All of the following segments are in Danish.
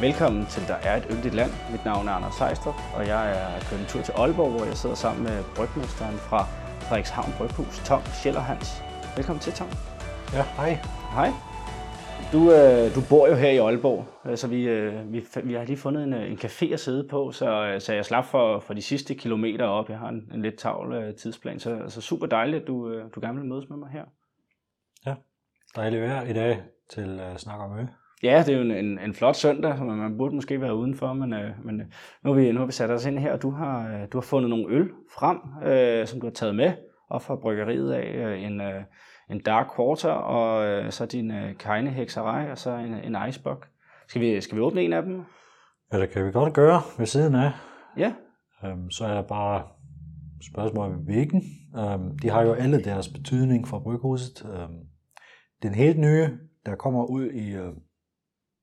Velkommen til Der er et yndigt land. Mit navn er Anders Sejstrup, og jeg er kørt en tur til Aalborg, hvor jeg sidder sammen med brygmesteren fra Frederikshavn Bryghus, Tom Schellerhans. Velkommen til, Tom. Ja, hej. Hej. Du, øh, du bor jo her i Aalborg, øh, så vi, øh, vi, vi har lige fundet en, øh, en café at sidde på, så, øh, så jeg slap for, for de sidste kilometer op. Jeg har en, en lidt tavl øh, tidsplan, så, så super dejligt, at du, øh, du gerne vil mødes med mig her. Ja, dejligt vejr i dag til uh, snak om ø. Ja, det er jo en, en, en flot søndag, så man burde måske være udenfor, men, øh, men øh, nu, har vi, nu har vi sat os ind her, og du har, øh, du har fundet nogle øl frem, øh, som du har taget med op fra bryggeriet af. Øh, en, øh, en Dark Quarter, og øh, så din øh, Keine Hekserej, og så en, en Icebox. Skal vi, skal vi åbne en af dem? Ja, det kan vi godt gøre ved siden af. Ja. Um, så er der bare spørgsmål om hvilken. Um, de har jo alle deres betydning for bryghuset. Um, den helt nye, der kommer ud i uh,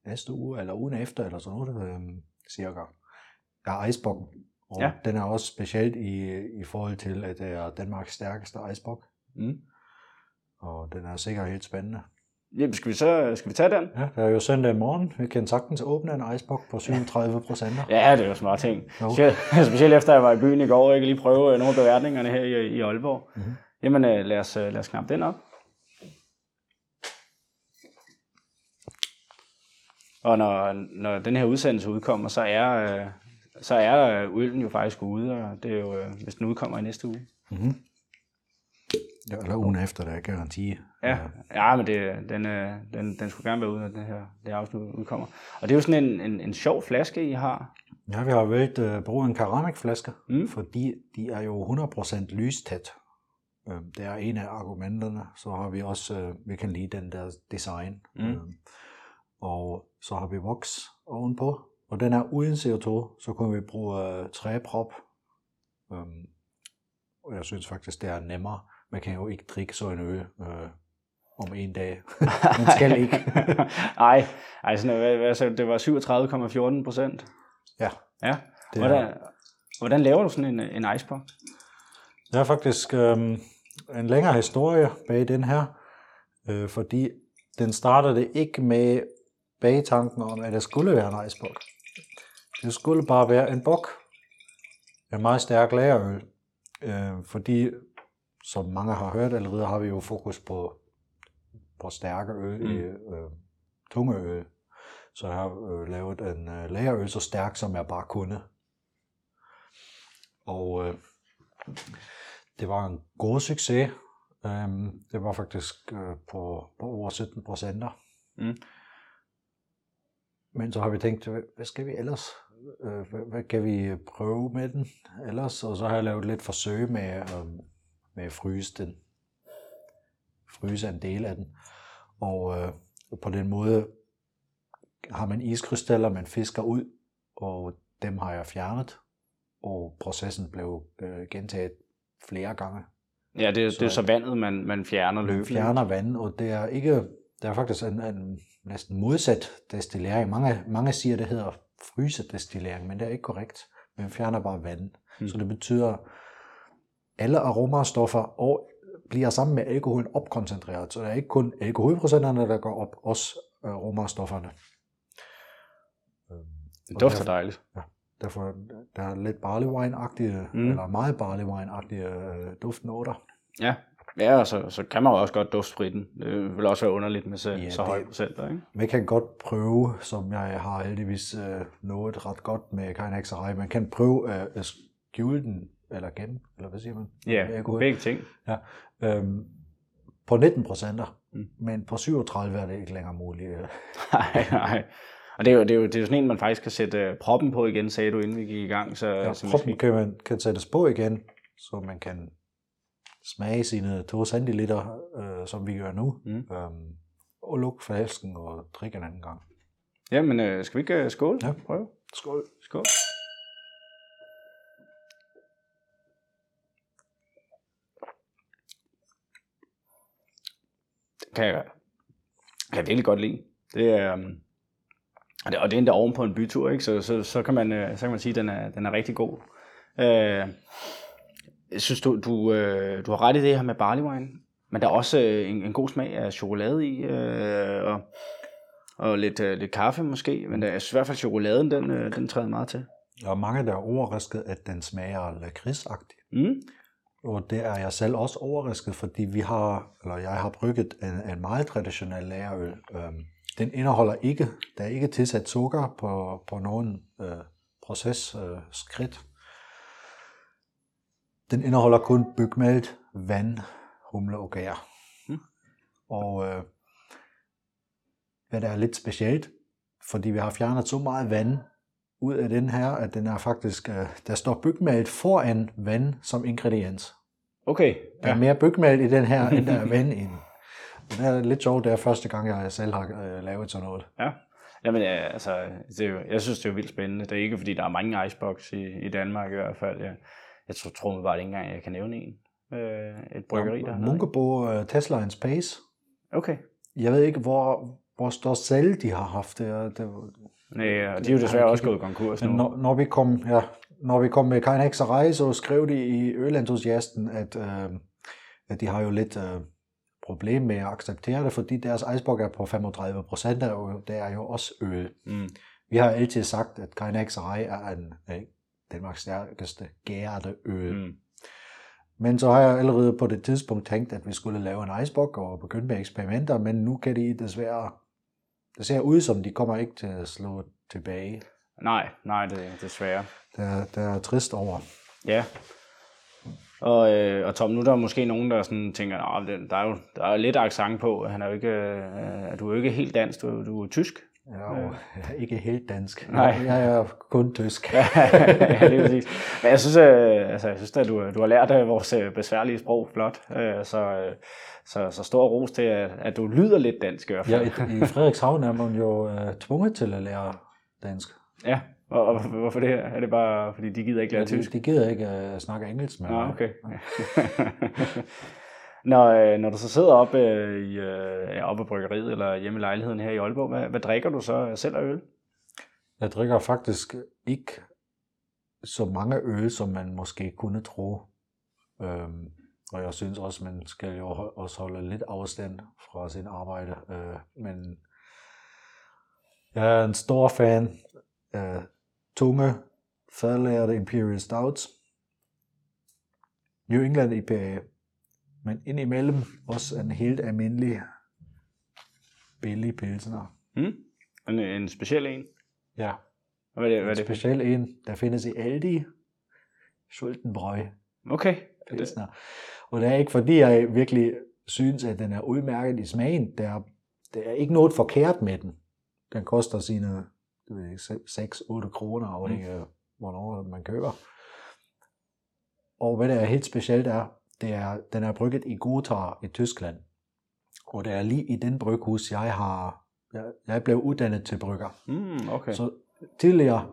næste uge, eller ugen efter, eller sådan noget, um, cirka, er Icebox. Og Ja. den er også specielt i, i forhold til, at det er Danmarks stærkeste Icebox. Mm. Og den er sikkert helt spændende. Jamen, skal vi så skal vi tage den? Ja, det er jo søndag morgen. Vi kan sagtens åbne en icebox på 37 procent. Ja, det er jo smart ting. Jo. Specielt, specielt efter jeg var i byen i går, og kan lige prøve øh, nogle af beværtningerne her i, i Aalborg. Mhm. Jamen, øh, lad os, øh, lad os knappe den op. Og når, når den her udsendelse udkommer, så er, øh, så er øh, øllen jo faktisk ude, og det er jo, øh, hvis den udkommer i næste uge. Mm-hmm. Ja, eller ugen efter, der er garanti. Ja, ja men det, den, øh, den, den skulle gerne være ude, når det her det her afsnit udkommer. Og det er jo sådan en, en, en sjov flaske, I har. Ja, vi har valgt at bruge en keramikflaske, Mm. mm. fordi de er jo 100% lystæt. Øh, Det er en af argumenterne. Så har vi også, øh, vi kan lide den der design. Mm. Øh, Og så har vi voks ovenpå. Og den er uden CO2, så kunne vi bruge øh, træprop. Øhm, Og jeg synes faktisk, det er nemmere. Man kan jo ikke drikke så en øl øh, om en dag. Man skal ikke. Ej, ej sådan, hvad, hvad, så det var 37,14 procent. Ja, Ja. det er, Hvordan, hvordan laver du sådan en, en icebox? der er faktisk øhm, en længere historie bag den her, øh, fordi den startede ikke med bagtanken om, at det skulle være en icebox. Det skulle bare være en bok. En meget stærk lagerøl. Øh, fordi, som mange har hørt allerede, har vi jo fokus på, på stærke øl, Mm. mm. øh, tunge øl. Så jeg har øh, lavet en øh, lagerøl så stærk, som jeg bare kunne. Og øh, det var en god succes. Um, det var faktisk øh, på, på over 17 procenter. Mm. Men så har vi tænkt, hvad, skal vi ellers? Øh, hvad, hvad kan vi prøve med den ellers? Og så har jeg lavet lidt forsøg med, øh, med at fryse den. Fryse en del af den. Og øh, på den måde har man iskrystaller, man fisker ud, og dem har jeg fjernet. Og processen blev øh, gentaget flere gange. Ja, det, det er Så- så vandet, man, man fjerner Man løbende. fjerner vand, og det er ikke, det er faktisk en, en næsten modsat destillering. Mange, mange siger, det hedder frysedestillering, men det er ikke korrekt. Man fjerner bare vand. Mm. Så det betyder, at alle aromastoffer og bliver sammen med alkoholen opkoncentreret. Så det er ikke kun alkoholprocenterne, der går op, også aromastofferne. Det dufter dejligt. Derfor der er lidt barley wine-agtige, mm. eller meget barley wine-agtige øh, duftnoter. Ja, ja og så, så kan man jo også godt dufte spritten. Det vil også være underligt med så, Ja, så høje procenter, ikke? Man kan godt prøve, som jeg har heldigvis øh, nået ret godt med Kajnakserej, man kan prøve øh, at skjule den, eller gemme, eller hvad siger man? Ja, Alkohol. begge ting. Øhm, på 19 procenter, Mm. men på 37 er det ikke længere muligt. Nej, nej. Og det er, jo, det, er jo, det er jo sådan en, man faktisk kan sætte øh, proppen på igen, sagde du, inden vi gik i gang. Så, Ja, så proppen kan, man, kan sættes på igen, så man kan smage sine 2 centiliter, øh, som vi gør nu, Mm. øhm, og lukke flasken og drikke en anden gang. Jamen, øh, skal vi ikke øh, skåle? Ja. Prøv. Skål. Skål. Det kan jeg, kan jeg virkelig godt lide. Det er, øhm, og det, og det er endda oven på en bytur, ikke? Så, så, så, kan man, øh, så kan man sige, at den er, den er rigtig god. Øh, jeg synes, du, du, øh, du har ret i det her med barley wine, men der er også øh, en, en god smag af chokolade i, øh, og Og lidt, øh, lidt kaffe måske, men jeg synes i hvert fald chokoladen, den, øh, den træder meget til. Og mange der er overrasket, at den smager lakridsagtig. Mm. Og det er jeg selv også overrasket, fordi vi har, eller jeg har brygget en, en meget traditionel lagerøl. Øhm, den indeholder ikke, der er ikke tilsat sukker på, på nogen øh, processkridt. Øh, skridt. Den indeholder kun bygmalt, vand, humle og gær. Mm. Og øh, hvad der er lidt specielt, fordi vi har fjernet så meget vand ud af den her, at den er faktisk, øh, der står bygmalt foran vand som ingrediens. Okay, Der er ja. mere bygmalt i den her, end der er vand i det er lidt sjovt, det er første gang, jeg selv har øh, lavet sådan noget. ja. Jamen, ja, altså, det er jo, jeg synes, det er jo vildt spændende. Det er ikke, fordi der er mange icebox i, i Danmark i hvert fald. Jeg, jeg tror, tror bare ikke engang, jeg kan nævne en. Øh, et bryggeri, der. Munkebo uh, Tesla and Space. Okay. Jeg ved ikke, hvor, hvor stor salg de har haft. Det, det, Nej, og de er jo desværre også gået konkurs nu. når, når, vi kom, ja, når vi kom med Kain Hekserej, så skrev de i Ølentusiasten, at, øh, at de har jo lidt øh, problem med at acceptere det, fordi deres icebox er på 35 procent, og det er jo også øl. Mm. Vi har altid sagt, at Kain Hekserej er en af Danmarks stærkeste gærede øl. Mm. Men så har jeg allerede på det tidspunkt tænkt, at vi skulle lave en icebox og begynde med eksperimenter, men nu kan de desværre, det ser ud som, de kommer ikke til at slå tilbage. Nej, nej, det, desværre. Det er, det er trist over. Ja. Og, øh, og Tom, nu er der måske nogen, der sådan tænker, at der er jo der er jo lidt accent på. Han er jo ikke, øh, du er jo ikke helt dansk, du, du er tysk. Jeg er jo ikke helt dansk. Nej. Jeg er kun tysk. ja, det er præcis. Men jeg synes, øh, altså, jeg synes at du, du har lært øh, vores øh, besværlige sprog flot. Øh, så, øh, så, så stor ros til, at, at du lyder lidt dansk i hvert Ja, fald. i, i Frederikshavn er man jo tvunget til at lære dansk. Ja, og, og hvorfor det her? Er det bare, fordi de gider ikke lære Ja, de, tysk? de gider ikke uh, snakke engelsk med Nå, okay når, øh, når du så sidder oppe øh, i øh, ja, oppe på bryggeriet eller hjemme i lejligheden her i Aalborg, hvad, hvad drikker du så selv af øl? Jeg drikker faktisk ikke så mange øl, som man måske kunne tro. Øhm, og jeg synes også, man skal jo også holde lidt afstand fra sin arbejde. Øh, men jeg er en stor fan af tunge, fadlærte Imperial Stouts. New England IPA. Men indimellem også en helt almindelig billig pilsner. Hmm? En, en speciel en? Ja, Og Hvad er det, hvad er en det for? speciel en, der findes i Aldi. Schultenbräu Okay. Er det, pilsner. Og det er ikke fordi, jeg virkelig synes, at den er udmærket i smagen. Der er, der er ikke noget forkert med den. Den koster sine 6-8 kroner, afhængig af hvornår man køber. Og hvad der er helt specielt er, det er, den er brygget i Gotha i Tyskland. Og det er lige i den bryghus, jeg har, jeg, blev uddannet til brygger. mm, okay. Så tidligere,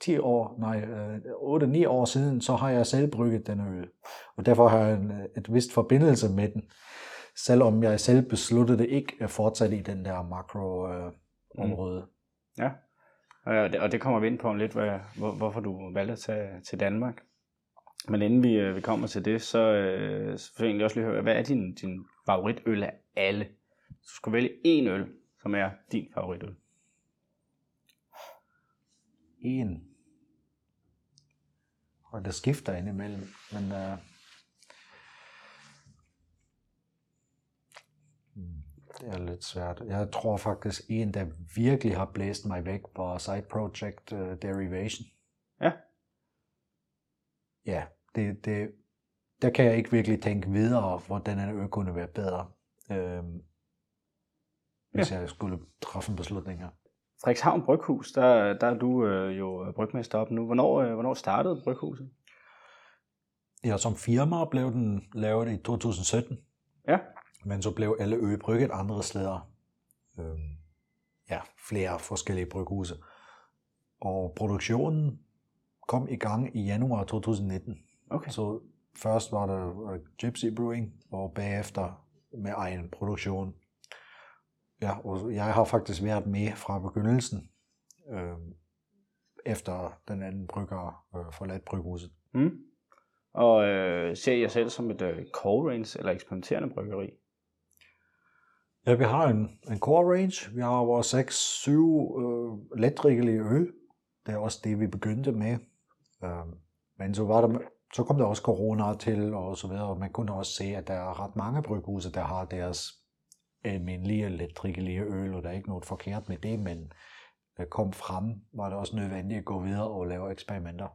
10 år, nej, øh, 8-9 år siden, så har jeg selv brygget denne øl. Og derfor har jeg en, øh, et vist forbindelse med den. Selvom jeg selv besluttede ikke at fortsætte i den der makro-område. Øh, område. Ja. Og det, og det kommer vi ind på om lidt, hvad, hvor, hvorfor du valgte at tage til Danmark. Men inden vi, øh, vi kommer til det, så, øh, så vil jeg egentlig også lige høre, hvad er din, din favoritøl af alle? Så du skulle vælge én øl, som er din favoritøl. en. Og det skifter indimellem. Men øh, hmm, det er lidt svært. Jeg tror faktisk, en, der virkelig har blæst mig væk, var Side Project uh, Derivation. Ja. Ja, det, det, der kan jeg ikke virkelig tænke videre, hvordan en øl kunne være bedre, øh, hvis ja. jeg skulle træffe en beslutning her. Frederikshavn Bryghus, der, der er du øh, jo brygmester op nu. Hvornår, øh, hvornår startede bryghuset? Ja, som firma blev den lavet i 2017. Ja. Men så blev alle ø brygget andre steder. Øhm, ja, flere forskellige bryghuse. Og produktionen kom i gang i januar 2019. Okay. Så først var der Gypsy Brewing, og bagefter med egen produktion. Ja, og jeg har faktisk været med fra begyndelsen, øh, efter den anden brygger øh, forladt bryghuset. Mm. Og øh, ser jeg selv som et øh, cold range eller eksperimenterende bryggeri? Ja, vi har en, en core range. Vi har vores 6-7 øh, letdrikkelige øl. Det er også det, vi begyndte med. Øh, men så, var der, så kom der også corona til, og så videre. Og man kunne også se, at der er ret mange bryghuse, der har deres almindelige letdrikkelige øl, og der er ikke noget forkert med det, men øh, kom frem, var det også nødvendigt at gå videre og lave eksperimenter.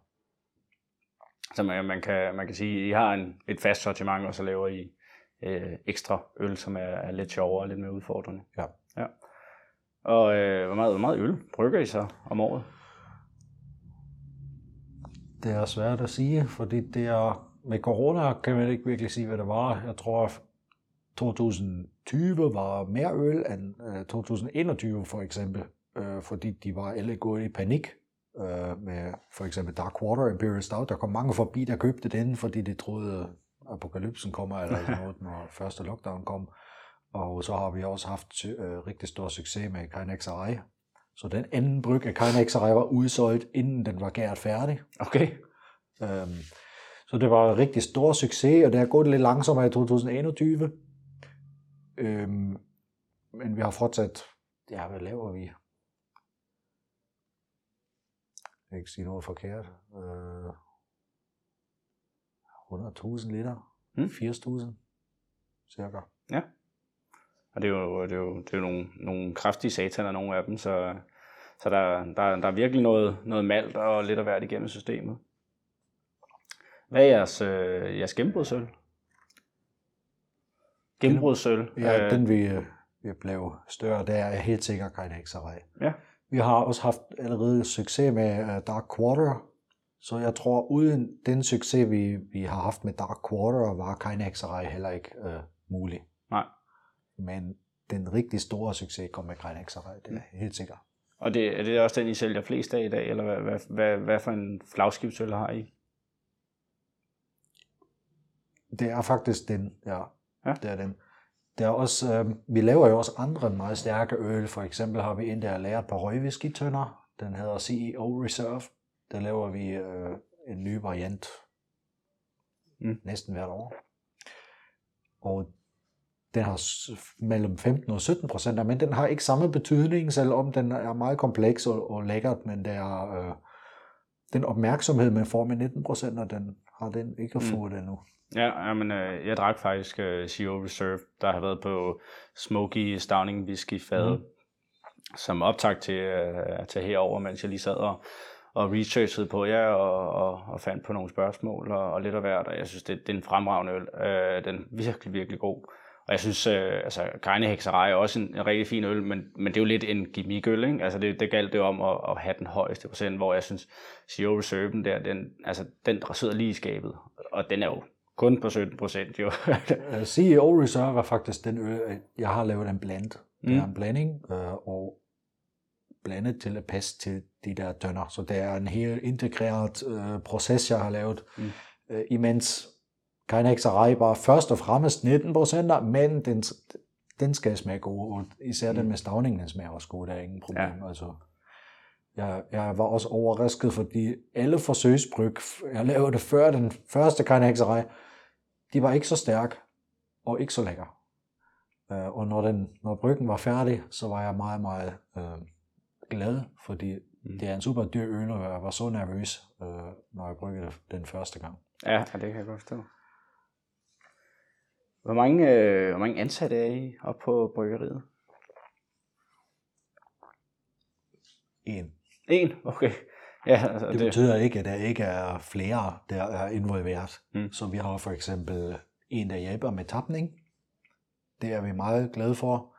Så man, man, kan, man kan sige, at I har en, et fast sortiment, og så laver I øh, ekstra øl, som er, er lidt sjovere og lidt mere udfordrende. Ja. ja. Og øh, hvor, meget, hvor meget øl brygger I så om året? Det er svært at sige, fordi det er, med corona kan man ikke virkelig sige, hvad det var. Jeg tror, 2020 var mere øl end øh, 2021 for eksempel, øh, fordi de var alle gået i panik øh, med for eksempel Dark Water Imperial Stout. Der kom mange forbi, der købte den, fordi de troede, apokalypsen kommer, eller sådan noget, når første lockdown kom. Og så har vi også haft øh, rigtig stor succes med Kynex Eye, så den anden bryg af Arai var udsolgt, inden den var gært færdig. Okay. Øhm, så det var en rigtig stor succes, og det er gået lidt langsommere i 2021. Øhm, men vi har fortsat, ja, hvad laver vi? Jeg kan ikke sige noget forkert. Øh, 100.000 liter. Mm. 80.000 cirka. Ja. Og det er jo, det er jo, det er jo nogle, nogle kraftige sataner, nogle af dem, så, så der, der, der er virkelig noget, noget malt og lidt af hvert igennem systemet. Hvad er jeres, øh, jeres gennembrudsøl? Gennembrudsøl? Ja, øh, den vi, øh, vi blev større, der er helt sikkert Kynex Array. Ja. Vi har også haft allerede succes med uh, Dark Quarter, så jeg tror, uden den succes, vi, vi har haft med Dark Quarter, var Kynex Array heller ikke uh, mulig. Nej. Men den rigtig store succes kom med Kynex Array, det er Mm. helt sikkert. Og det, er det også den, I sælger flest af i dag, eller hvad, hvad, hvad, hvad for en flagskibsøl har I? Det er faktisk den, ja. Ja. Det er den. Der er også, øh, vi laver jo også andre meget stærke øl. For eksempel har vi en, der er lært på røgwhisky-tønder. Den hedder CEO Reserve. Der laver vi øh, en ny variant Mm. næsten hvert år. Og den har mellem 15 og 17 procent, men den har ikke samme betydning, selvom den er meget kompleks og, og lækkert, men det er øh, den opmærksomhed, man får med 19 procent, og den har den ikke Mm. fået endnu. Ja, jamen, øh, jeg drak faktisk øh, CO Reserve, der har været på Smoky Stowning Whisky fad, Mhm. som optag til, øh, til herover, mens jeg lige sad og, og researchede på jer og, og, og fandt på nogle spørgsmål og, og lidt af hvert, og jeg synes, det, det er en fremragende øl. Øh, den er virkelig, virkelig god. Og jeg synes, øh, altså, Keine Hekserej er også en, en rigtig fin øl, men, men det er jo lidt en gimmick-øl, ikke? Altså, det, det galt det om at, at have den højeste procent, hvor jeg synes, CO Reserven der, den, altså, den sidder lige i skabet, og den er jo kun på 17 procent, jo. Øh, CEO Reserve er faktisk den øl, jeg har lavet en blend. Mm. Det er en blanding, øh, og blandet til at passe til de der tønder. Så det er en helt integreret øh, proces, jeg har lavet. Mm. Øh, imens Kynex Arai bare først og fremmest 19 procent, men den, den skal smage god, og især mm. den med stavningen, den smager også god, der er ingen problem. Ja. Altså, jeg, jeg var også overrasket, fordi alle forsøgsbryg, jeg lavede det før den første Kynex Arai, de var ikke så stærk og ikke så lækker. Øh, og når, den, når bryggen var færdig, så var jeg meget, meget øh, glad, fordi Mm. det er en super dyr øl, og jeg var så nervøs, øh, når jeg bryggede den første gang. Ja, ja, det kan jeg godt forstå. Hvor mange, øh, hvor mange ansatte er I oppe på bryggeriet? En. En? Okay. Ja, altså, Det betyder ikke, at der ikke er flere, der er involveret. Mm. Så vi har for eksempel en, der hjælper med tapning. Det er vi meget glade for.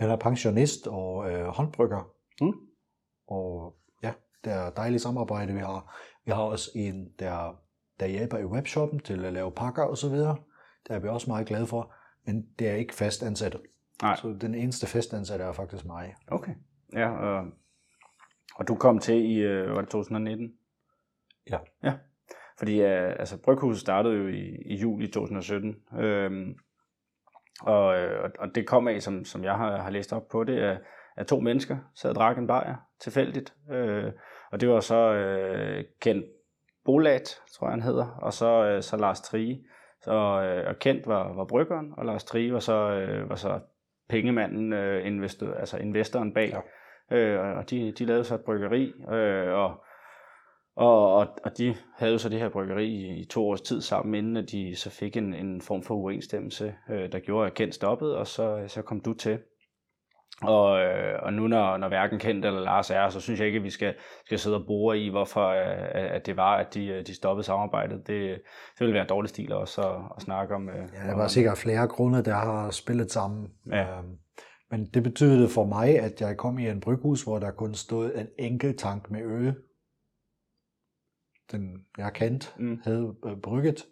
Eller pensionist og øh, håndbrygger. Mm. Og ja, det er dejligt samarbejde, vi har. Vi har også en, der, der hjælper i webshoppen til at lave pakker videre. Det er vi også meget glade for. Men det er ikke fast ansat. Nej. Så den eneste fast ansatte er faktisk mig. Okay. Ja, og, og du kom til i, øh, var det 2019? Ja. Ja. Fordi øh, altså, Bryghuset startede jo i, i juli 2017. Øhm, og, øh, og- og det kom af, som, som jeg har, har læst op på det, at, at to mennesker sad og drak en bajer tilfældigt. Øh, og det var så øh, Kent Bolat, tror jeg han hedder, og så, øh, så Lars Trige. Så, øh, og Kent var, var bryggeren, og Lars Trige var så, øh, var så pengemanden, øh, investor, altså investoren bag. Ja. Øh, og de, de lavede så et bryggeri, øh, og, og, og, og de havde så det her bryggeri i, i to års tid sammen, inden at de så fik en, en form for uenstemmelse, øh, der gjorde, at Kent stoppede, og så, så kom du til. Og, øh, og nu når, når hverken Kent eller Lars er, så synes jeg ikke, at vi skal, skal sidde og bore i, hvorfor øh, at det var, at de, øh, de stoppede samarbejdet. Det, det ville være dårlig stil også at, at snakke om. Øh, ja, der var sikkert flere grunde, der har spillet sammen. Ja. Øhm, men det betød for mig, at jeg kom i en bryghus, hvor der kun stod en enkelt tank med øl. Den jeg kendt Mm. havde øh, brygget.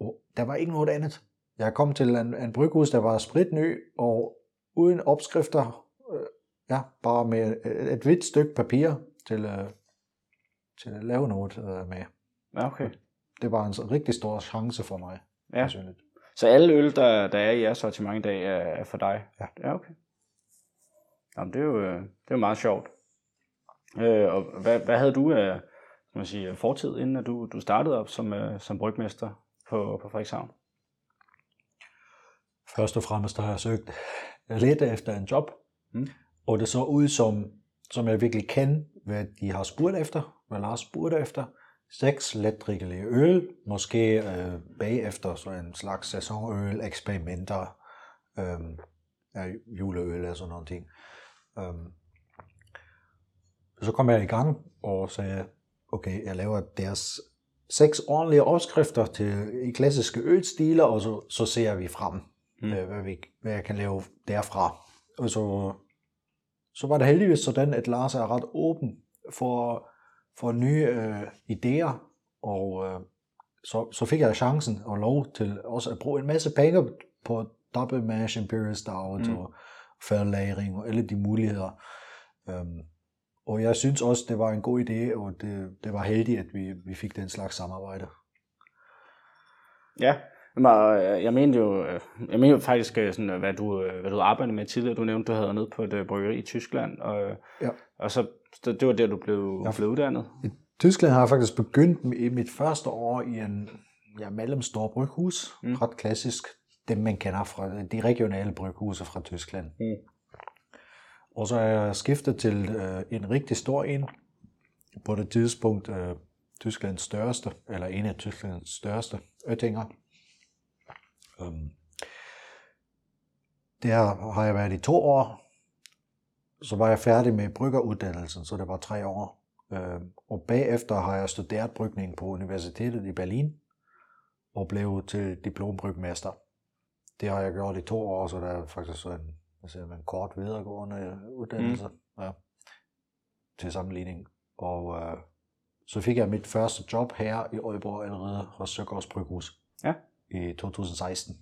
Og der var ikke noget andet. Jeg kom til en, en bryghus, der var spritny, og uden opskrifter, øh, ja, bare med et, et hvidt stykke papir til, øh, til at lave noget øh, med. Ja, okay. Det var en så rigtig stor chance for mig. Ja. personligt. Så alle øl, der, der er i jeres sortiment i dag, er, er for dig? Ja. Ja, okay. Jamen, det er jo, øh, det er jo meget sjovt. Øh, og hvad, hvad havde du af kan man sige, fortid, inden at du, du startede op som, øh, som brygmester på, på Frederikshavn? Først og fremmest har jeg søgt lidt efter en job, Mm. og det så ud som, som jeg virkelig kan, hvad de har spurgt efter, hvad Lars spurgte efter. Seks letdrikkelige øl, måske øh, bagefter så en slags sæsonøl, eksperimenter, øh, ja, juleøl og sådan noget ting. Øh, så kom jeg i gang og sagde, okay, jeg laver deres seks ordentlige opskrifter til i klassiske ølstiler, og så, så ser vi frem, Mm. mm. hvad, vi, hvad jeg kan lave derfra. Og så, så var det heldigvis sådan, at Lars er ret åben for, for nye øh, idéer, og øh, så, så fik jeg chancen og lov til også at bruge en masse penge på double mash, imperial stout Mm. og færdelagring og alle de muligheder. Um, og jeg synes også, det var en god idé, og det, det var heldigt, at vi, vi fik den slags samarbejde. Ja, Jamen, øh, jeg mente jo, øh, jeg mente jo faktisk, øh, sådan, hvad, du, hvad du arbejdede med tidligere. Du nævnte, du havde nede på et bryggeri i Tyskland, og, Ja. og så det var der, du blev, Ja. blev uddannet. I Tyskland har jeg faktisk begyndt i mit første år i en ja, mellemstor bryghus. Mm. Ret klassisk. Dem man kender fra de regionale bryghuse fra Tyskland. Mm. Og så er jeg skiftet til øh, en rigtig stor en. På det tidspunkt øh, Tysklands største, eller en af Tysklands største, Oettinger. Um, der har jeg været i to år. Så var jeg færdig med bryggeruddannelsen, så det var tre år. Øh, og bagefter har jeg studeret brygning på Universitetet i Berlin og blev til diplombrygmester. Det har jeg gjort i to år, så der er faktisk så en, man, en kort videregående uddannelse mm. ja, til sammenligning. Og øh, så fik jeg mit første job her i Aalborg allerede hos Søgaards Bryghus Ja. I 2016.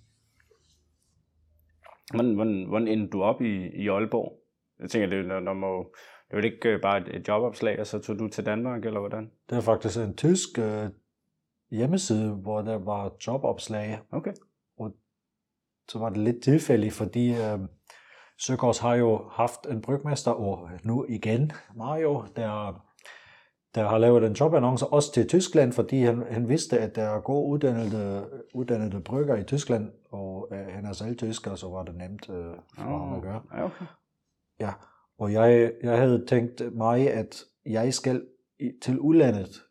Hvordan, hvordan, hvordan endte du op i, i Aalborg? Jeg tænker, det, er jo- der må, det jo ikke øh, bare et, et jobopslag, og så tog du til Danmark, eller hvordan? Det er faktisk en tysk øh, hjemmeside, hvor der var jobopslag, Okay. så var det lidt tilfældigt, fordi øh, Søgaards har jo haft en brygmester, og nu igen Mario, der, der har lavet en jobannonce også til Tyskland, fordi han, han vidste, at der er gode uddannede, uddannede brygger i Tyskland, og øh, han er selv tysker, så var det nemt øh, for ham at gøre. Ja, okay. Ja, og jeg, jeg havde tænkt mig, at jeg skal til udlandet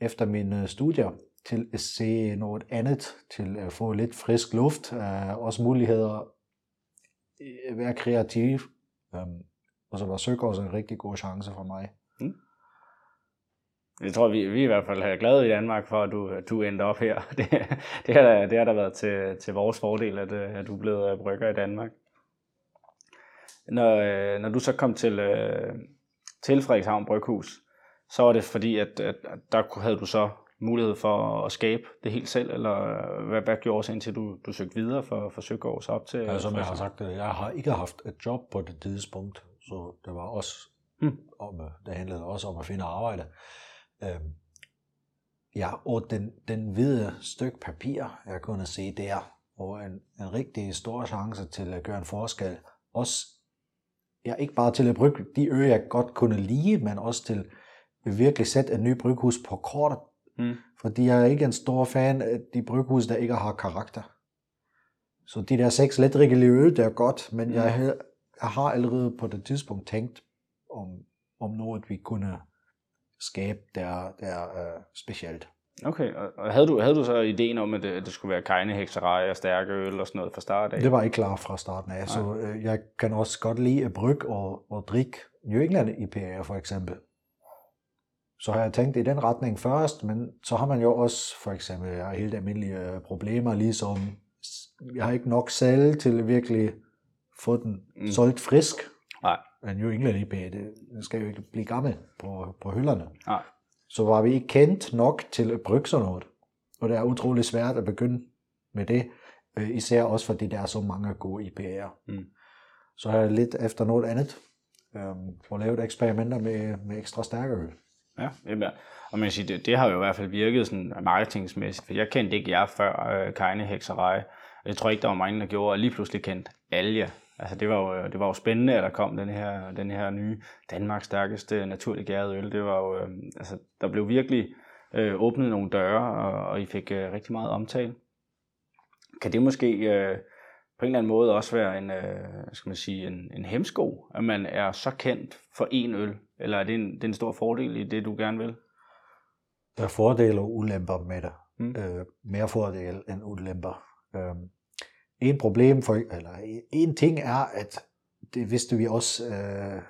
efter mine studier, til at se noget andet, til at få lidt frisk luft, øh, også muligheder at være kreativ. Um, og så var Søgaards en rigtig god chance for mig. Jeg tror, vi, vi er i hvert fald er glade i Danmark for, at du, at du endte op her. Det, det, har, da- det har da været til, til vores fordel, at, øh, at du er blevet øh, brygger i Danmark. Når, øh, når du så kom til, til Frederikshavn Bryghus, så var det fordi, at, at, der havde du så mulighed for at skabe det helt selv, eller hvad, hvad gjorde årsagen til, at du, du søgte videre for, for Søgaards op til? Ja, som jeg har sagt, jeg har ikke haft et job på det tidspunkt, så det var også Hmm. om, det handlede også om at finde arbejde. Øhm, ja, og den, den hvide stykke papir, jeg kunne se der, og en, en rigtig stor chance til at gøre en forskel. Også, ja, ikke bare til at brygge de øer, jeg godt kunne lide, men også til at virkelig sætte en ny bryghus på kortet. Mm. Fordi jeg er ikke en stor fan af de bryghus, der ikke har karakter. Så de der seks letdrikkelige øl, det er godt, men jeg, havde, jeg har allerede på det tidspunkt tænkt om, om noget, vi kunne skabe, der, der er uh, specielt. Okay, og havde du, havde du så ideen om, at det, at det skulle være kejne, hekserej og stærke øl og sådan noget fra start af? Det var ikke klar fra starten af, så øh, jeg kan også godt lide at brygge og, og drikke New England IPA'er for eksempel. Så har jeg tænkt i den retning først, men så har man jo også for eksempel ja, helt almindelige øh, problemer, ligesom jeg har ikke nok salg til at virkelig få den mm. solgt frisk. Nej. En New England IPA, det, skal jo ikke blive gammel på, på hylderne. Nej. Så var vi ikke kendt nok til at brygge sådan noget. Og det er utrolig svært at begynde med det, øh, især også fordi der er så mange gode IPA'er. Mm. Så har jeg lidt efter noget andet, øhm, og lavet eksperimenter med, med ekstra stærke øl. Ja, jamen, ja. og man kan sige, det, det har jo i hvert fald virket sådan marketingsmæssigt, for jeg kendte ikke jer før øh, Kejne Hekserej. Jeg tror ikke, der var mange, der gjorde, og lige pludselig kendte Alja. Altså det var jo, det var jo spændende, at der kom den her, den her nye Danmarks stærkeste naturligt gærede øl. Det var jo, øh, altså, der blev virkelig øh, åbnet nogle døre, og, og I fik øh, rigtig meget omtale. Kan det måske øh, på en eller anden måde også være en, øh, skal man sige, en, en hemsko, at man er så kendt for én øl? Eller er det en, det er en stor fordel i det, du gerne vil? Der er fordele og ulemper med det. Mm. Øh, mere fordele end ulemper. Øhm, en problem for, eller en ting er, at det vidste vi også øh,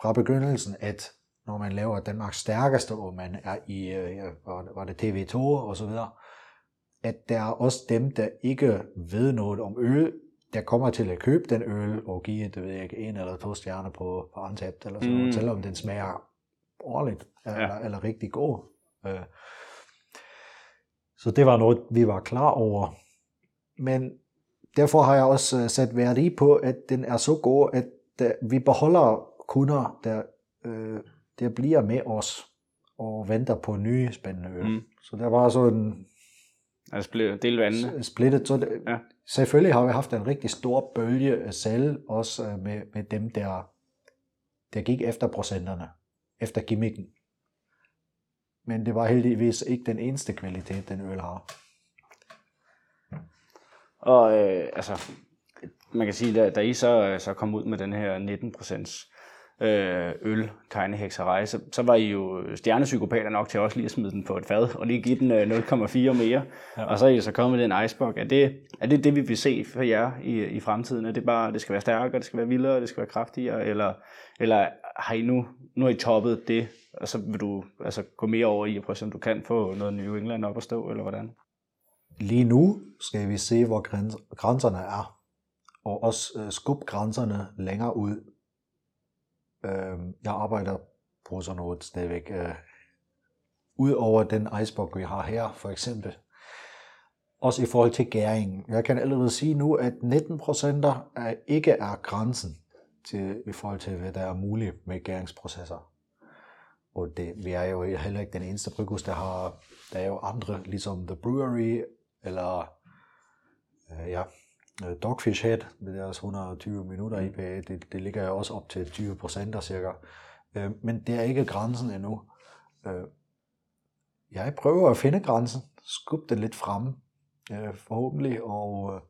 fra begyndelsen, at når man laver Danmarks stærkeste, og man er i, øh, var, det TV2 og så videre, at der er også dem, der ikke ved noget om øl, der kommer til at købe den øl og give, det ved jeg ikke, en eller to stjerner på, på Antapt, eller sådan Mm. noget, selvom den smager ordentligt, eller, Ja. eller rigtig god. Øh, Så det var noget, vi var klar over. Men derfor har jeg også øh, sat værdi på, at den er så god, at øh, vi beholder kunder, der, øh, der bliver med os og venter på nye spændende øl. Mm. Så der var sådan Altså blev delt vandene. splittet. Så det, Ja. ja. Selvfølgelig har vi haft en rigtig stor bølge af salg, også øh, med, med dem, der, der gik efter procenterne, efter gimmicken. Men det var heldigvis ikke den eneste kvalitet, den øl har. Og øh, altså, man kan sige, da, da I så, øh, så kom ud med den her 19% øh, øl, Keine Hekserej, så, så var I jo stjernepsykopater nok til også lige at smide den på et fad, og lige give den øh, 0,4 mere. Ja. Og så er I så kommet med den icebox. Er det, er det det, vi vil se for jer i, i fremtiden? Er det bare, det skal være stærkere, det skal være vildere, det skal være kraftigere, eller, eller har I nu, nu har I toppet det, og så vil du altså, gå mere over i at prøve, om du kan få noget New England op at stå, eller hvordan? Lige nu skal vi se, hvor grænserne er, og også øh, skubbe grænserne længere ud. Øh, jeg arbejder på sådan noget stadigvæk. Øh, Udover den iceberg, vi har her, for eksempel. Også i forhold til gæringen. Jeg kan allerede sige nu, at 19 procenter ikke er grænsen til, i forhold til, hvad der er muligt med gæringsprocesser. Og det, vi er jo heller ikke den eneste bryghus, der har, der er jo andre, ligesom The Brewery, eller øh, ja, øh, Dogfish Head med deres 120 minutter IPA, det, det ligger jo også op til 20 procenter cirka. Øh, men det er ikke grænsen endnu. Øh, jeg prøver at finde grænsen, skubbe den lidt frem, øh, forhåbentlig, og øh,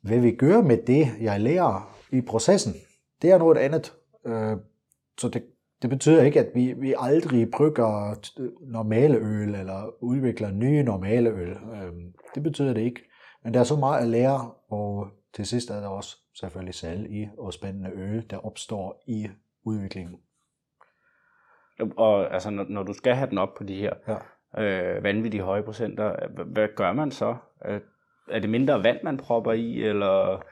hvad vi gør med det, jeg lærer i processen, det er noget andet. Øh, så det, det betyder ikke, at vi, vi aldrig brygger t- normale øl, eller udvikler nye normale øl. Øh, det betyder det ikke. Men der er så meget at lære, og til sidst er der også selvfølgelig salg i, og spændende øl, der opstår i udviklingen. Og altså, når, når du skal have den op på de her Ja. øh, vanvittige høje procenter, hvad, hvad gør man så? Øh, er det mindre vand, man propper i, eller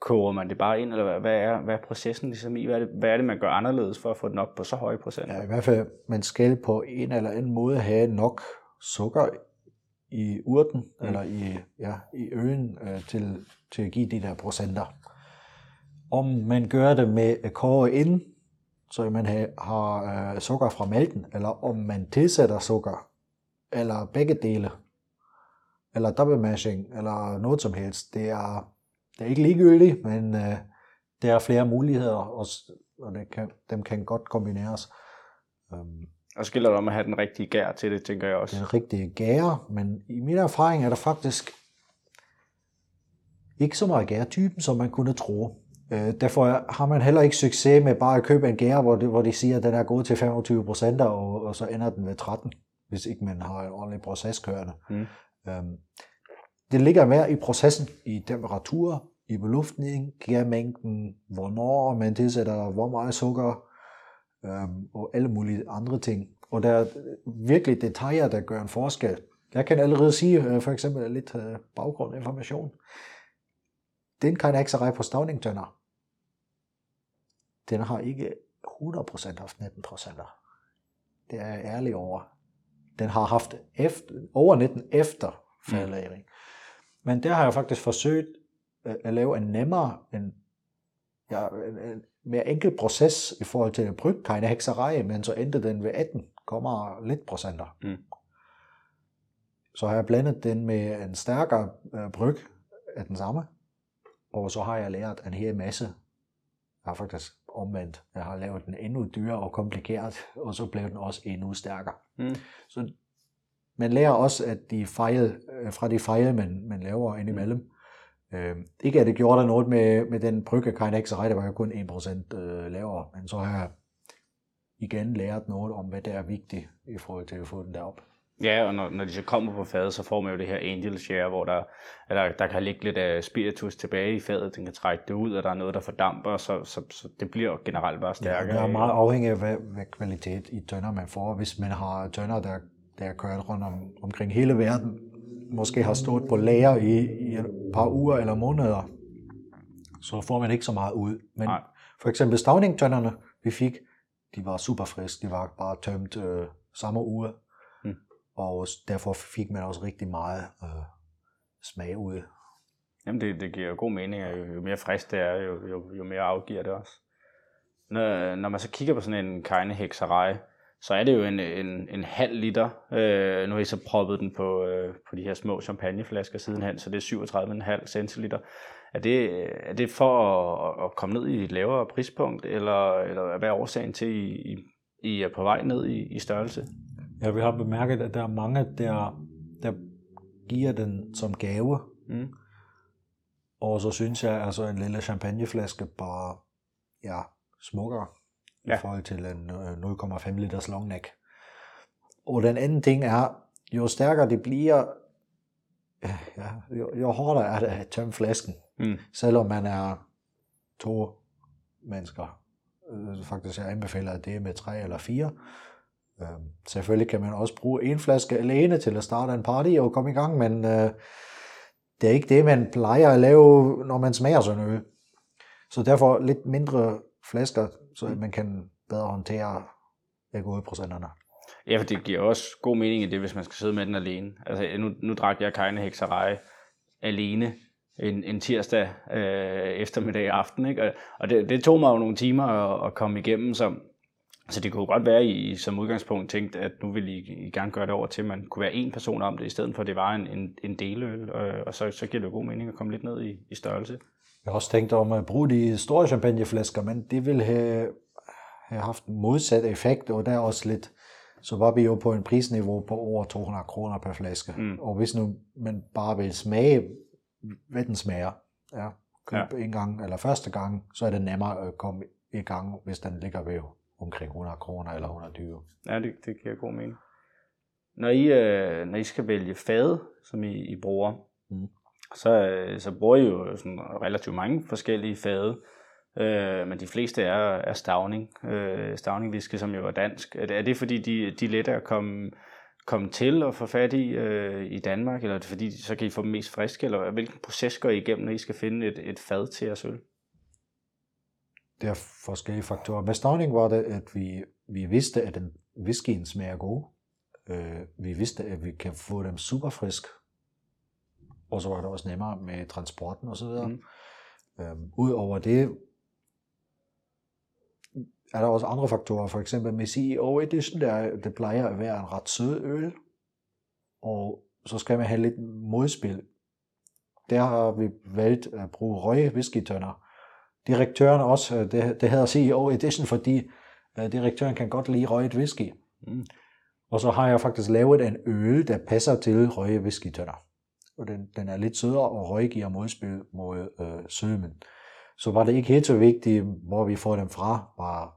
koger man det bare ind, eller hvad, er, hvad er processen ligesom i? Hvad er, det, hvad er det, man gør anderledes for at få den op på så høje procenter? Ja, i hvert fald, man skal på en eller anden måde have nok sukker i urten, mm. eller i, ja, i øen, øh, til, til at give de der procenter. Om man gør det med koge ind, så man ha, har øh, sukker fra mælken, eller om man tilsætter sukker, eller begge dele, eller double mashing, eller noget som helst. Det er, det er ikke ligegyldigt, men øh, der er flere muligheder, og, og det kan, dem kan godt kombineres. Um, Og så gælder det om at have den rigtige gær til det, tænker jeg også. den rigtige gære, men i min erfaring er der faktisk ikke så meget gærtypen, som man kunne tro. Øh, derfor har man heller ikke succes med bare at købe en gær, hvor, det, hvor de siger, at den er gået til 25 procent, og, og så ender den ved 13, hvis ikke man har en ordentlig proces kørende. Mm. Øhm, det ligger mere i processen, i temperatur, i beluftning, gærmængden, hvornår man tilsætter hvor meget sukker, øhm, og alle mulige andre ting. Og der er virkelig detaljer, der gør en forskel. Jeg kan allerede sige, øh, for eksempel lidt øh, baggrundinformation. Den kan ikke så på stavningtønder. Den har ikke 100% haft 19% Det er jeg ærlig over. Den har haft efter, over 19 efter. Mm. Men der har jeg faktisk forsøgt at lave en nemmere, en, ja, en, en mere enkel proces i forhold til at brygge keine hekserej, men så endte den ved 18, kommer lidt procenter. Mm. Så har jeg blandet den med en stærkere øh, bryg af den samme, og så har jeg lært en hel masse. Jeg har faktisk omvendt. Jeg har lavet den endnu dyrere og komplikeret, og så blev den også endnu stærkere. Mm. Så man lærer også at de fejl, øh, fra de fejl, man, man laver indimellem. Øh, ikke at det gjorde der noget med, med den brygge Kinex der var jo kun 1% øh, lavere, men så har jeg igen lært noget om, hvad der er vigtigt i forhold til at få den derop. Ja, og når, når de så kommer på fadet, så får man jo det her angel share, hvor der, der, der kan ligge lidt af spiritus tilbage i fadet, den kan trække det ud, og der er noget, der fordamper, så, så, så det bliver generelt bare stærkere. Ja, det er meget afhængigt af, hvad, hvad kvalitet i tønder man får. Hvis man har tønder, der, der er kørt rundt om, omkring hele verden, måske har stået på lager i, i et par uger eller måneder, så får man ikke så meget ud. Men Nej. for eksempel stavningtønderne, vi fik, de var super friske, de var bare tømt øh, samme uge og derfor fik man også rigtig meget øh, smag ud. Jamen det, det giver god mening, at jo, jo mere frisk det er, jo, jo, jo mere afgiver det også. Når, når man så kigger på sådan en kajne hekserej, så er det jo en, en, en halv liter. Øh, nu har I så proppet den på, øh, på de her små champagneflasker sidenhen, så det er 37,5 centiliter. Er det, er det for at, at komme ned i et lavere prispunkt, eller, eller hvad er årsagen til, at I, I er på vej ned i, i størrelse? Ja, vi har bemærket, at der er mange, der, der giver den som gave. Mm. Og så synes jeg, at altså en lille champagneflaske bare ja, smukkere ja. i forhold til en 0,5 øh, liters long neck. Og den anden ting er, jo stærkere det bliver, ja, jo, jo hårdere er det at tømme flasken. Mm. Selvom man er to mennesker. Øh, faktisk jeg anbefaler, at det er med tre eller fire. Øh, selvfølgelig kan man også bruge en flaske alene til at starte en party og komme i gang, men øh, det er ikke det, man plejer at lave, når man smager sådan noget. Så derfor lidt mindre flasker, så man kan bedre håndtere procenterne. Ja, for det giver også god mening i det, hvis man skal sidde med den alene. Altså, nu, nu drak jeg Kajne Hekserej alene en, en tirsdag øh, eftermiddag aften, ikke? og det, det tog mig jo nogle timer at, at komme igennem, så så det kunne godt være, at I som udgangspunkt tænkte, at nu vil I, I gerne gøre det over til, at man kunne være en person om det, i stedet for at det var en, en, en deløl, og, og så, så giver det jo god mening at komme lidt ned i, i størrelse. Jeg har også tænkt om at bruge de store champagneflasker, men det ville have, have haft en modsat effekt, og der er også lidt, så var vi jo på en prisniveau på over 200 kroner per flaske. Mm. Og hvis nu man bare vil smage, hvad den smager, ja, køb ja. en gang eller første gang, så er det nemmere at komme i gang, hvis den ligger ved omkring 100 kroner eller 120. Ja, det, det giver god mening. Når I, øh, når I skal vælge fade, som I, I bruger, mm så, øh, så bruger I jo sådan relativt mange forskellige fade, øh, men de fleste er, er stavning, øh, stavningviske, som jo er dansk. Er det, er det fordi, de, de er lettere at komme, komme til og få fat i øh, i Danmark, eller er det fordi, så kan I få dem mest friske, eller hvilken proces går I igennem, når I skal finde et, et fad til jeres øl? der er forskellige faktorer. Med stavning var det, at vi, vi vidste, at den whiskyen smager god. Øh, vi vidste, at vi kan få dem super frisk. Og så var det også nemmere med transporten og så videre. Mm. Øhm, Udover det, er der også andre faktorer. For eksempel med CEO Edition, der, det plejer at være en ret sød øl. Og så skal man have lidt modspil. Der har vi valgt at bruge røge whiskytønder direktøren også, øh, det, det hedder CEO Edition, fordi uh, direktøren kan godt lide røget whisky. Mm. Og så har jeg faktisk lavet en øl, der passer til røget whiskytønder. Og den, den er lidt sødere, og røg giver modspil mod øh, sødmen. Så var det ikke helt så vigtigt, hvor vi får dem fra, bare,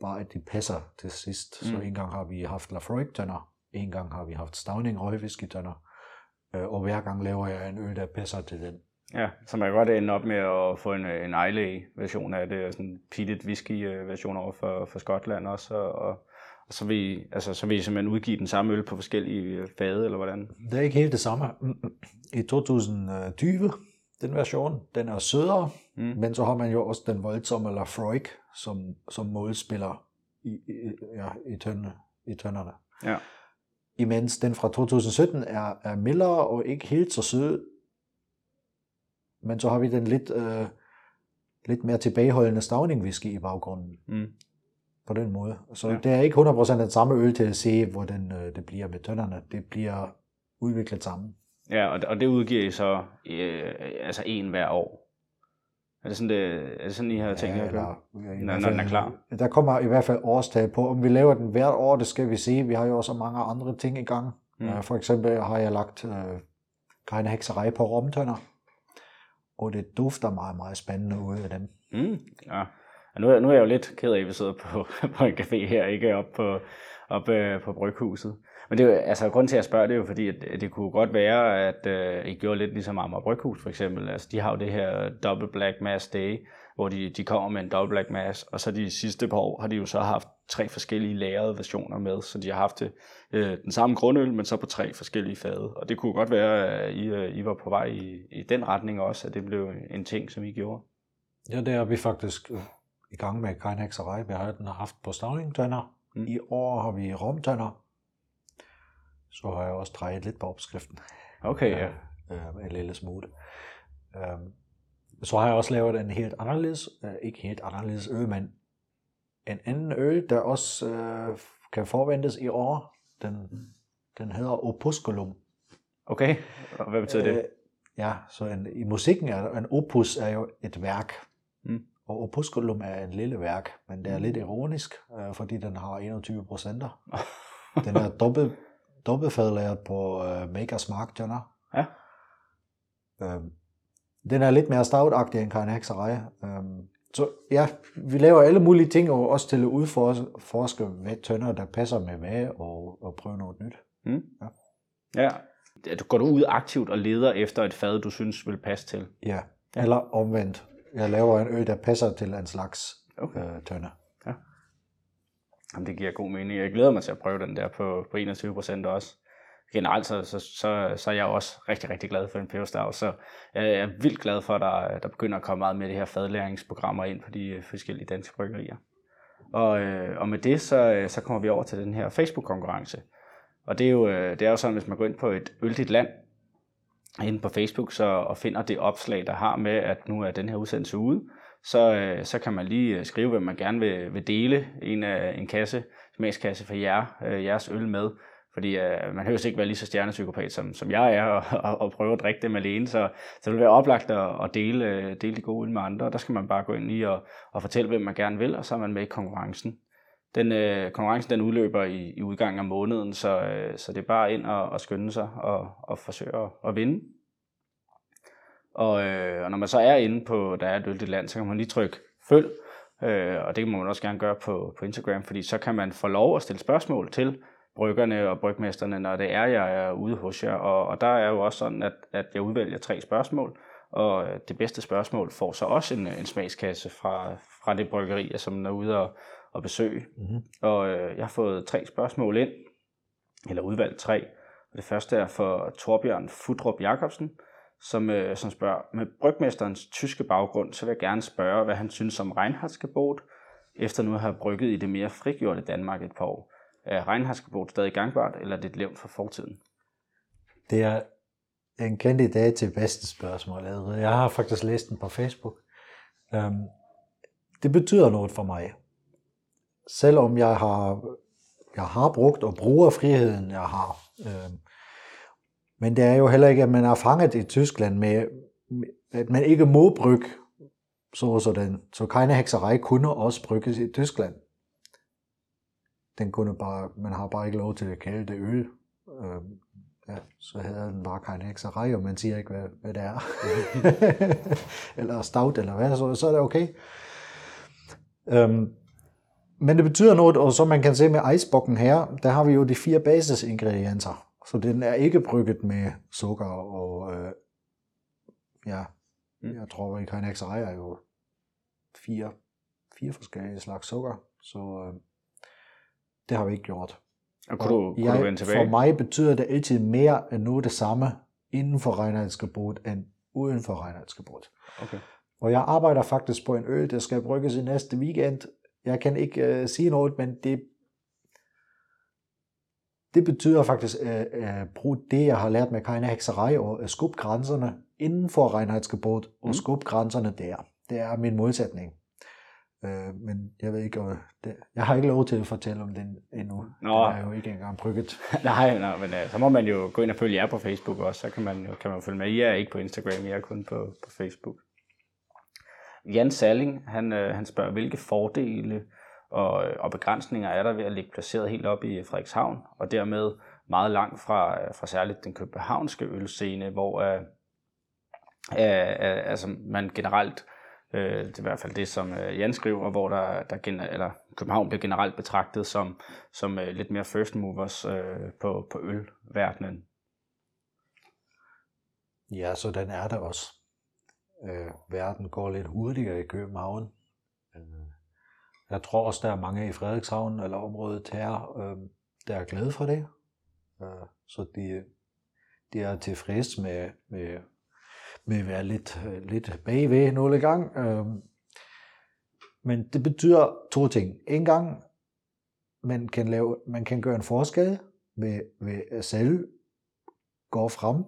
bare at de passer til sidst. Mm. Så en gang har vi haft Lafroig tønder, en gang har vi haft Stavning røgwhisky tønder, øh, og hver gang laver jeg en øl, der passer til den. Ja, så man kan godt ende op med at få en, en ILA-version af det, og sådan en peated whisky-version over for, for Skotland også, og, og, og så, vil, altså, så vil I simpelthen udgive den samme øl på forskellige fade, eller hvordan? Det er ikke helt det samme. I 2020, den version, den er sødere, mm. men så har man jo også den voldsomme Lafroig, som, som målspiller i, i, ja, i, tønne, i tønderne. Ja. Imens den fra 2017 er, er mildere og ikke helt så sød, men så har vi den lidt, øh, lidt mere tilbageholdende stavning whisky i baggrunden. Mm. På den måde. Så ja. det er ikke 100% den samme øl til at se, hvordan øh, det bliver med tønderne. Det bliver udviklet sammen. Ja, og, og det udgiver I så øh, altså en hver år. Er det sådan, det, er det sådan I har tænkt ja, eller, ja, når, når den er klar? Der kommer i hvert fald årstal på. Om vi laver den hvert år, det skal vi se. Vi har jo også mange andre ting i gang. Mm. For eksempel har jeg lagt øh, Grene Hekserej på romtønder og det dufter meget, meget spændende ud af dem. Mm, ja. Og nu, er, nu er jeg jo lidt ked af, at vi sidder på, på en café her, ikke op på, op, øh, på bryghuset. Men det er jo, altså, grunden til, at jeg spørger, det er jo fordi, at det kunne godt være, at øh, I gjorde lidt ligesom Amager Bryghus for eksempel. Altså, de har jo det her Double Black Mass Day, hvor de, de kommer med en Double Black Mass, og så de sidste par år har de jo så haft tre forskellige lagrede versioner med, så de har haft det, øh, den samme grundøl, men så på tre forskellige fade. Og det kunne godt være, at I, øh, I var på vej i, i den retning også, at det blev en ting, som I gjorde. Ja, det er vi faktisk øh, i gang med Kajnhekserej. Vi har den haft på stavlingtønder. Mm. I år har vi romtønder. Så har jeg også drejet lidt på opskriften. Okay, ja. Øh, en lille smule. Øh, så har jeg også lavet en helt anderledes, øh, ikke helt anderledes øl, men en anden øl, der også øh, kan forventes i år. Den, den hedder Opusculum. Okay, og hvad betyder det? Øh, ja, så en, i musikken er en opus er jo et værk. Mm. Og opusculum er en lille værk, men det er lidt ironisk, øh, fordi den har 21 procenter. den er dobbelt, dobbeltfadlæret på øh, Makers Mark Journal. Ja. Øh, den er lidt mere stavtagtig end Karin Hekserej. Øh, så ja, vi laver alle mulige ting, og også til at udforske, hvad tønder, der passer med hvad, og, og prøve noget nyt. Mm. Ja. ja. Du går du ud aktivt og leder efter et fad, du synes vil passe til? Ja, eller omvendt. Jeg laver en ø, der passer til en slags okay. øh, tønder. Ja. Jamen, det giver god mening. Jeg glæder mig til at prøve den der på, på 21 procent også generelt så, så, så, så er jeg også rigtig, rigtig glad for en peberstav. Så jeg er vildt glad for, at der, der begynder at komme meget med det her fadlæringsprogrammer ind på de øh, forskellige danske bryggerier. Og, øh, og med det, så, øh, så kommer vi over til den her Facebook-konkurrence. Og det er, jo, det er jo sådan, hvis man går ind på et øldigt land, inde på Facebook, så, og finder det opslag, der har med, at nu er den her udsendelse ude, så, øh, så kan man lige øh, skrive, hvem man gerne vil, vil dele en, øh, en kasse, smagskasse for jer, jeres øl med. Fordi øh, man høres ikke være lige så stjernepsykopat, som, som jeg er, og, og, og prøve at drikke dem alene. Så, så det vil være oplagt at, at dele, dele de gode med andre. Der skal man bare gå ind i og, og fortælle, hvem man gerne vil, og så er man med i konkurrencen. Den, øh, konkurrencen den udløber i, i udgangen af måneden, så, øh, så det er bare ind og, og skynde sig og, og forsøge at, at vinde. Og, øh, og når man så er inde på, der er et øldigt land, så kan man lige trykke følg, øh, og det må man også gerne gøre på, på Instagram, fordi så kan man få lov at stille spørgsmål til, bryggerne og brygmesterne, når det er, jeg er ude hos jer. Og, og der er jo også sådan, at, at jeg udvælger tre spørgsmål, og det bedste spørgsmål får så også en, en smagskasse fra, fra det bryggeri, som er ude og, og besøge. Mm-hmm. Og øh, jeg har fået tre spørgsmål ind, eller udvalgt tre. Og det første er for Torbjørn Fudrup Jacobsen, som, øh, som spørger, med brygmesterens tyske baggrund, så vil jeg gerne spørge, hvad han synes om Reinhardsgebot, efter nu at have brygget i det mere frigjorte Danmark et par år. Er regnhardsgebot stadig gangbart, eller er det et levn for fortiden? Det er en kandidat til bedste spørgsmål. Jeg har faktisk læst den på Facebook. Um, det betyder noget for mig. Selvom jeg har, jeg har brugt og bruger friheden, jeg har. Um, men det er jo heller ikke, at man er fanget i Tyskland med, at man ikke må brygge så sådan. Så keine hekserej kunne også brygges i Tyskland den kunne bare, man har bare ikke lov til at kalde det øl. Øh, ja, så hedder den bare keine hekserei, og man siger ikke, hvad, hvad det er. eller stout, eller hvad, så, så er det okay. Øhm, men det betyder noget, og som man kan se med icebokken her, der har vi jo de fire basisingredienser. Så den er ikke brygget med sukker og, øh, ja, Mm. jeg tror, at keine hekserei er jo fire, fire forskellige slags sukker, så øh, det har vi ikke gjort. Og kunne, du, kunne jeg, du vende tilbage? For mig betyder det altid mere at nu det samme inden for Reinheitsgebot end uden for Reinheitsgebot. Okay. Og jeg arbejder faktisk på en øl, der skal brygges i næste weekend. Jeg kan ikke uh, sige noget, men det, det betyder faktisk at uh, bruge det, jeg har lært med keine hekserei og uh, skub grænserne inden for Reinheitsgebot og Mm. skub grænserne der. Det er min modsætning. Uh, men jeg ved ikke, det, jeg har ikke lov til at fortælle om den endnu. Nå. Den er jo ikke engang brygget. Nej, nej, men uh, så må man jo gå ind og følge jer på Facebook også, så kan man, kan man følge med. I er ikke på Instagram, I er kun på, på Facebook. Jan Salling, han, øh, han spørger, hvilke fordele og, øh, og begrænsninger er der ved at ligge placeret helt oppe i Frederikshavn, og dermed meget langt fra, øh, fra særligt den københavnske ølscene, hvor øh, øh, altså man generelt, øh, det er i hvert fald det, som øh, Jan skriver, hvor der, der gener, eller København bliver generelt betragtet som, som øh, lidt mere first movers øh, på, på ølverdenen. Ja, så den er der også. Øh, verden går lidt hurtigere i København. Øh, jeg tror også, der er mange i Frederikshavn eller området her, øh, der er glade for det. Øh, så de, de er tilfreds med, med, med at være lidt, lidt bagved nogle gang. Øh, men det betyder to ting. En gang, man kan, lave, man kan gøre en forskel ved, ved at selv gå frem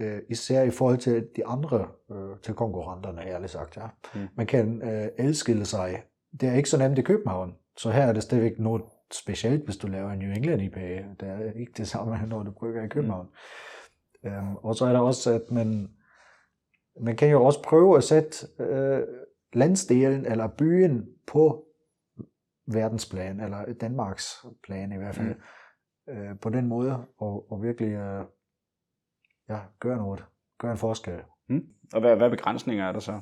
øh, især i forhold til de andre, øh, til konkurrenterne, ærligt sagt. Ja. Mm. Man kan øh, adskille sig. Det er ikke så nemt i København, så her er det stadigvæk noget specielt, hvis du laver en New England IPA. Det er ikke det samme, når du brygger i København. Mm. Øhm, og så er der også, at man, man kan jo også prøve at sætte øh, landsdelen eller byen på verdensplan, eller Danmarks plan i hvert fald, mm. øh, på den måde, og, og virkelig øh, ja, gøre noget. Gøre en forskel. Og hvad, hvad begrænsninger er der så?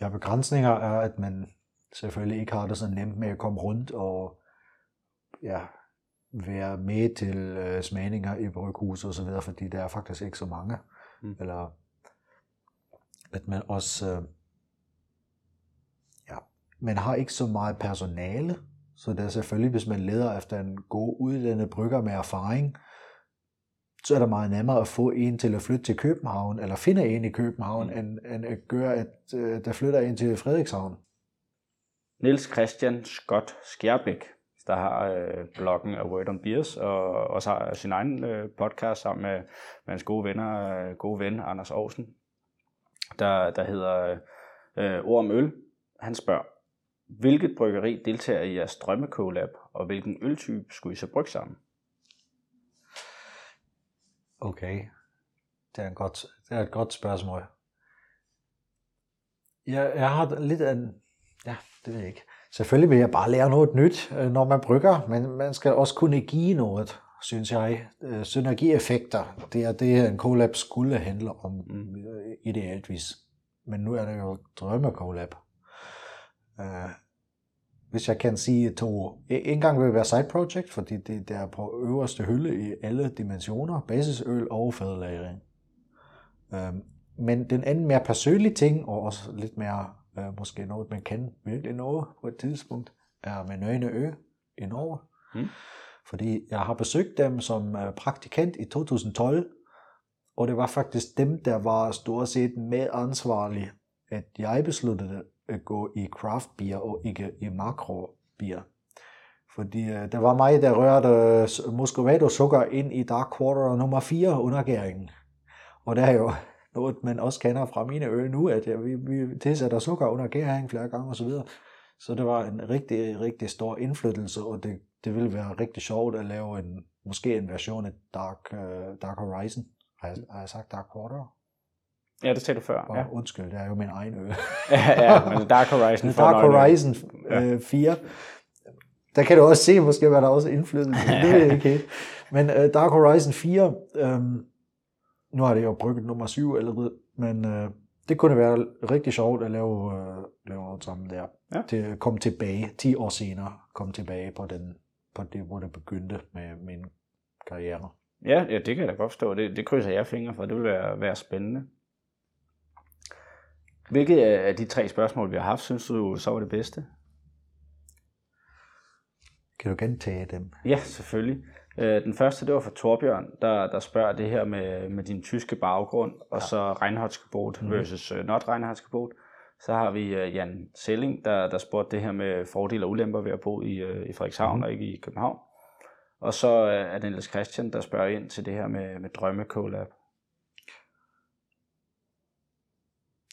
Ja, begrænsninger er, at man selvfølgelig ikke har det så nemt med at komme rundt og ja, være med til øh, smagninger i bryghus og så videre, fordi der er faktisk ikke så mange. Mm. Eller at man også, øh, ja, man har ikke så meget personale, så det er selvfølgelig, hvis man leder efter en god uddannet brygger med erfaring, så er det meget nemmere at få en til at flytte til København, eller finde en i København, Mm. end, end at gøre, at øh, der flytter en til Frederikshavn. Niels Christian Scott Skjerbæk, der har øh, bloggen A Word on Beers, og også har sin egen øh, podcast sammen med, med hans gode venner, øh, gode ven Anders Aarhusen, der, der hedder øh, Ord om Øl. Han spørger, hvilket bryggeri deltager i jeres drømmekolab, og hvilken øltype skulle I så brygge sammen? Okay, det er, en godt, det er et godt spørgsmål. Jeg, jeg har lidt af en, ja, det ved jeg ikke. Selvfølgelig vil jeg bare lære noget nyt, øh, når man brygger, men man skal også kunne give noget, synes jeg. Øh, Synergieffekter, det er det, en collab skulle handle om, Mm. mm. idealtvis. Men nu er det jo drømme collab. Hvis jeg kan sige to, en gang vil det være side project, fordi det, det er på øverste hylde i alle dimensioner, basisøl og fadlagring. Um, men den anden mere personlige ting, og også lidt mere uh, måske noget, man kan virkelig nå på et tidspunkt, er med Nøgne Ø i Norge. Mm. Fordi jeg har besøgt dem som uh, praktikant i 2012, og det var faktisk dem, der var stort set med ansvarlig, at jeg besluttede gå i craft beer og ikke i makro beer. Fordi øh, der var mig, der rørte øh, Muscovado sukker ind i Dark Quarter nummer 4 undergæringen. Og det er jo noget, man også kender fra mine øl nu, at vi, vi tilsætter sukker under gæringen flere gange osv. Så, så det var en rigtig, rigtig stor indflytelse, og det, det ville være rigtig sjovt at lave en, måske en version af Dark, uh, Dark Horizon. Har jeg, har jeg sagt Dark Quarter? Ja, det sagde du før. Og Ja, undskyld, det er jo min egen øl. ja, ja men Dark Horizon. Dark Horizon øh, 4. Der kan du også se, måske var der også indflydelse. Det ved jeg ikke helt. Men uh, Dark Horizon 4, øhm, nu har det jo brygget nummer 7 allerede, men øh, det kunne være rigtig sjovt at lave, øh, lave noget sammen der. Ja. Til at komme tilbage, 10 år senere, komme tilbage på, den, på det, hvor det begyndte med min karriere. Ja, ja, det kan jeg da godt forstå. Det, det krydser jeg fingre for. Det vil være, være spændende. Hvilket af de tre spørgsmål, vi har haft, synes du så var det bedste? Kan du gentage dem? Ja, selvfølgelig. Øh, Den første, det var fra Torbjørn, der, der spørger det her med, med din tyske baggrund, og så Reinhardsgebot Mhm. versus uh, not Reinhardsgebot. Så har vi uh, Jan Selling, der, der spurgte det her med fordele og ulemper ved at bo i, uh, i Frederikshavn Mhm. og ikke i København. Og så uh, er det Niels Christian, der spørger ind til det her med, med drømme collab.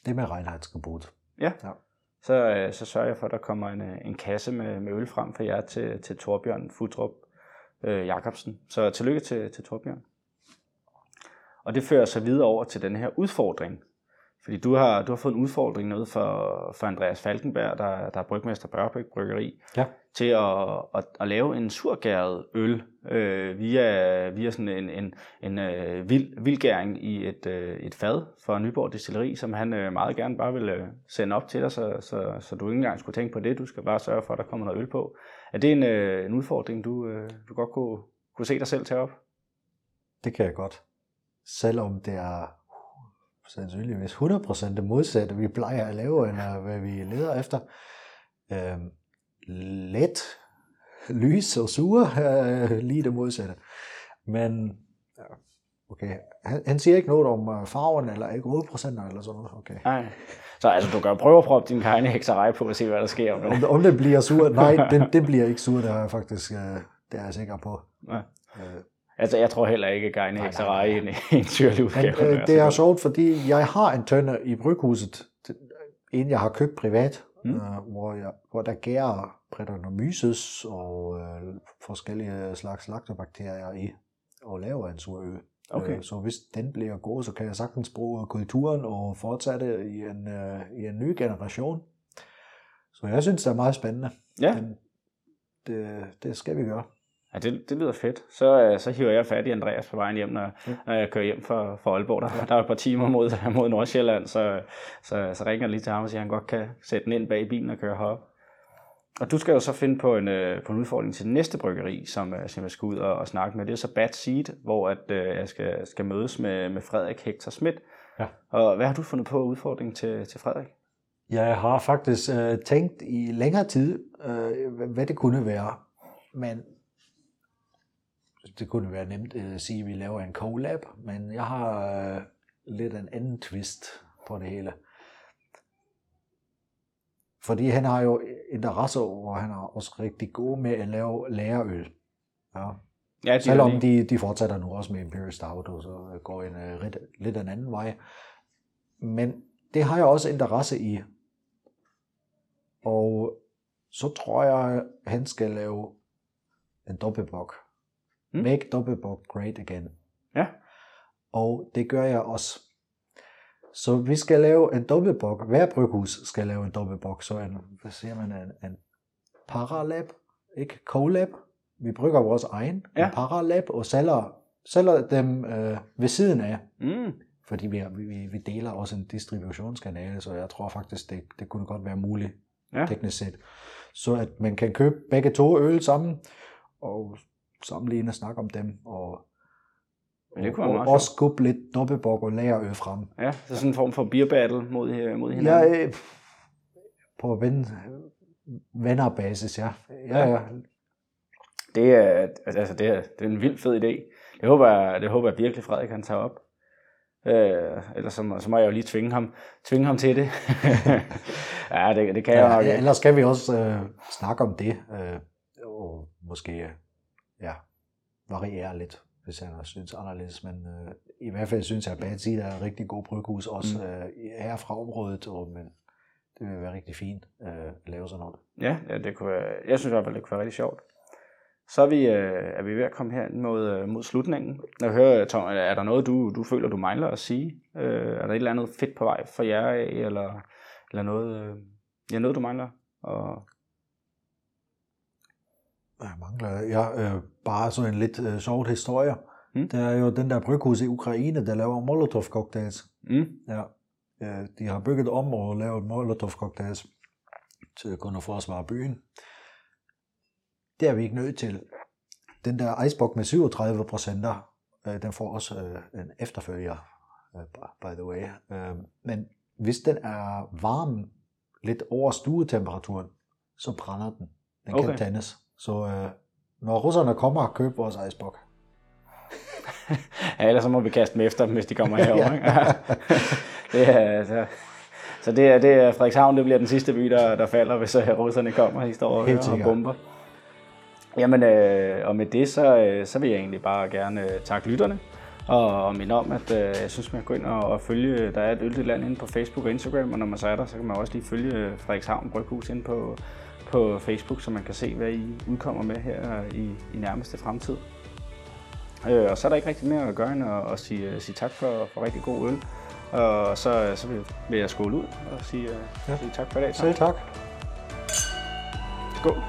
Det med Reinhardsgebot. Ja. Ja. Så, øh, så sørger jeg for, at der kommer en, øh, en kasse med, med øl frem for jer til, til Torbjørn Futrup øh, Jacobsen. Så tillykke til, til Torbjørn. Og det fører så videre over til den her udfordring. Fordi du har, du har fået en udfordring noget for, for Andreas Falkenberg, der, der er brygmester på Ørbæk Bryggeri, Ja. til at, at, at lave en surgæret øl øh, via, via sådan en, en, en øh, vild, vildgæring i et, øh, et fad for Nyborg Destilleri, som han øh, meget gerne bare vil øh, sende op til dig, så, så, så du ikke engang skulle tænke på det. Du skal bare sørge for, at der kommer noget øl på. Er det en, øh, en udfordring, du, øh, du godt kunne, kunne se dig selv tage op? Det kan jeg godt. Selvom det er sandsynligvis 100% det modsatte, vi plejer at lave, eller hvad vi leder efter. Øhm, let, lys og sur, øh, lige det modsatte. Men, ja, okay, han, han siger ikke noget om øh, farven, eller ikke hovedprocenter, eller sådan noget. Okay. Nej. Så altså, du kan prøve at proppe din kajne hekserej på og se, hvad der sker. Om Om, om det bliver sur? Nej, det, det bliver ikke sur, det er jeg faktisk, øh, det er jeg sikker på. Ja. Øh, Altså, jeg tror heller ikke, at Geine Nej, hekserej i en, en syrlig Men udgave. øh, det er sjovt, fordi jeg har en tønde i bryghuset, en jeg har købt privat, Mm. øh, hvor, jeg, hvor der gærer Brettanomyces og øh, forskellige slags laktobakterier i, og laver en sur øl. Okay. Øh, så hvis den bliver god, så kan jeg sagtens bruge kulturen og fortsætte i en, øh, i en ny generation. Så jeg synes, det er meget spændende. Ja. Den, det, det skal vi gøre. Ja, det, det lyder fedt. Så, øh, så hiver jeg fat i Andreas på vejen hjem, når, Ja. når jeg kører hjem fra, fra Aalborg. Der, der er et par timer mod, mod Nordsjælland, så, så, så ringer jeg lige til ham og siger, at han godt kan sætte den ind bag bilen og køre herop. Og du skal jo så finde på en, øh, på en udfordring til næste bryggeri, som, øh, som jeg skal ud og, og snakke med. Det er så Bad Seed, hvor at, øh, jeg skal, skal mødes med, med Frederik Hector Schmidt. Ja. Og hvad har du fundet på udfordring til, til Frederik? Jeg har faktisk øh, tænkt i længere tid, øh, hvad det kunne være, men det kunne være nemt øh, at sige, at vi laver en collab, men jeg har øh, lidt en anden twist på det hele. Fordi han har jo interesse over, og han er også rigtig god med at lave lagerøl. Ja. Ja, de Selvom de, de fortsætter nu også med Imperial Stout, og så går en uh, lidt, lidt en anden vej. Men det har jeg også interesse i. Og så tror jeg, han skal lave en dobbeltbok. Mm. Make dobbeltbok great again. Ja. Og det gør jeg også. Så vi skal lave en dobbeltbok. Hver bryghus skal lave en dobbeltbok. Så en, hvad siger man, en, en paralab, ikke collab. Vi brygger vores egen Ja. en paralab og sælger, sælger dem øh, ved siden af. Mm. Fordi vi, vi, vi deler også en distributionskanale, så jeg tror faktisk, det, det kunne godt være muligt Ja. teknisk set. Så at man kan købe begge to øl sammen, og sammenligne og snakke om dem, og, Men det kunne og, og også skubbe lidt dobbeltbok og lagerøl frem. Ja, så sådan en form for beer battle mod, øh, mod hinanden. Jeg, øh, på ven, vennerbasis, ja. Ja, Ja. ja. Det er, altså det er, det er en vild fed idé. Det håber jeg, det håber jeg virkelig, Frederik han tager op. Øh, ellers så må, så må jeg jo lige tvinge ham, tvinge ham til det. ja, det, det kan jeg nok ja ellers skal vi også øh, snakke om det, øh, og måske øh, ja, variere lidt, hvis han synes anderledes. Men øh, i hvert fald synes jeg, at Seed er rigtig god bryghus, også Mm. øh, her fra området, og, men det vil være rigtig fint øh, at lave sådan noget. Ja, ja det kunne være, jeg synes i hvert fald, det kunne være rigtig sjovt. Så er vi, øh, er vi ved at komme her mod, øh, mod slutningen. Jeg hører, Tom, er der noget, du, du føler, du mangler at sige? Øh, er der et eller andet fedt på vej for jer eller, eller noget, øh, ja, noget, du mangler? Og... Jeg mangler ja, øh, bare sådan en lidt øh, sjovt historie. Mm. Det er jo den der bryghus i Ukraine, der laver molotov cocktails. Mm. Ja. Øh, de har bygget om og lavet molotov cocktails til at kunne forsvare byen. Det er vi ikke nødt til. Den der icebox med 37 procenter, øh, den får også øh, en efterfølger, øh, by the way. Øh, men hvis den er varm, lidt over stuetemperaturen, så brænder den. Den kan Okay. tændes. Så øh, når russerne kommer og køber vores icebox, Ja, ellers så må vi kaste dem efter dem, hvis de kommer herover. ikke? det er, så, så det er, det er Frederikshavn, det bliver den sidste by, der, der falder, hvis uh, russerne kommer og står og, og bomber. Jamen, øh, og med det, så, øh, så vil jeg egentlig bare gerne øh, takke lytterne, og, og minde om, at øh, jeg synes, man kan gå ind og, og følge, der er et øldigt land inde på Facebook og Instagram, og når man så er der, så kan man også lige følge øh, Frederikshavn Bryghus inde på, på Facebook, så man kan se, hvad I udkommer med her i, i nærmeste fremtid. Øh, og så er der ikke rigtig mere at gøre end at, at sige, uh, sige tak for, for rigtig god øl. Og så, så vil, vil jeg skåle ud og sige, uh, Ja. sige tak for i dag. selv tak. Skål.